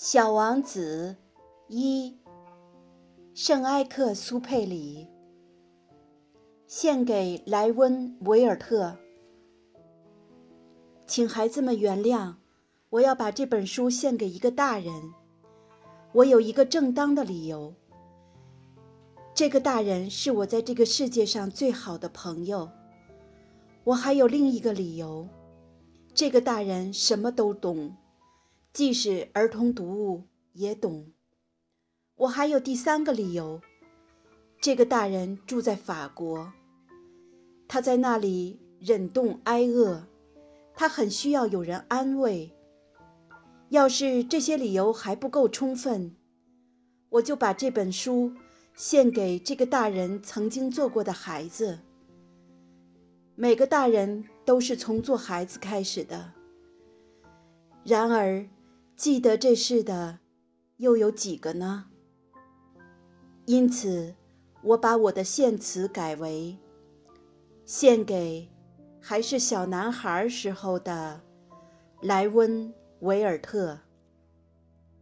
小王子一，圣埃克苏佩里，献给莱温·维尔特。请孩子们原谅，我要把这本书献给一个大人。我有一个正当的理由。这个大人是我在这个世界上最好的朋友。我还有另一个理由。这个大人什么都懂。即使儿童读物也懂。我还有第三个理由。这个大人住在法国，他在那里忍冻挨饿，他很需要有人安慰。要是这些理由还不够充分，我就把这本书献给这个大人曾经做过的孩子。每个大人都是从做孩子开始的。然而。记得这事的，又有几个呢？因此，我把我的献词改为：献给还是小男孩时候的莱温·维尔特。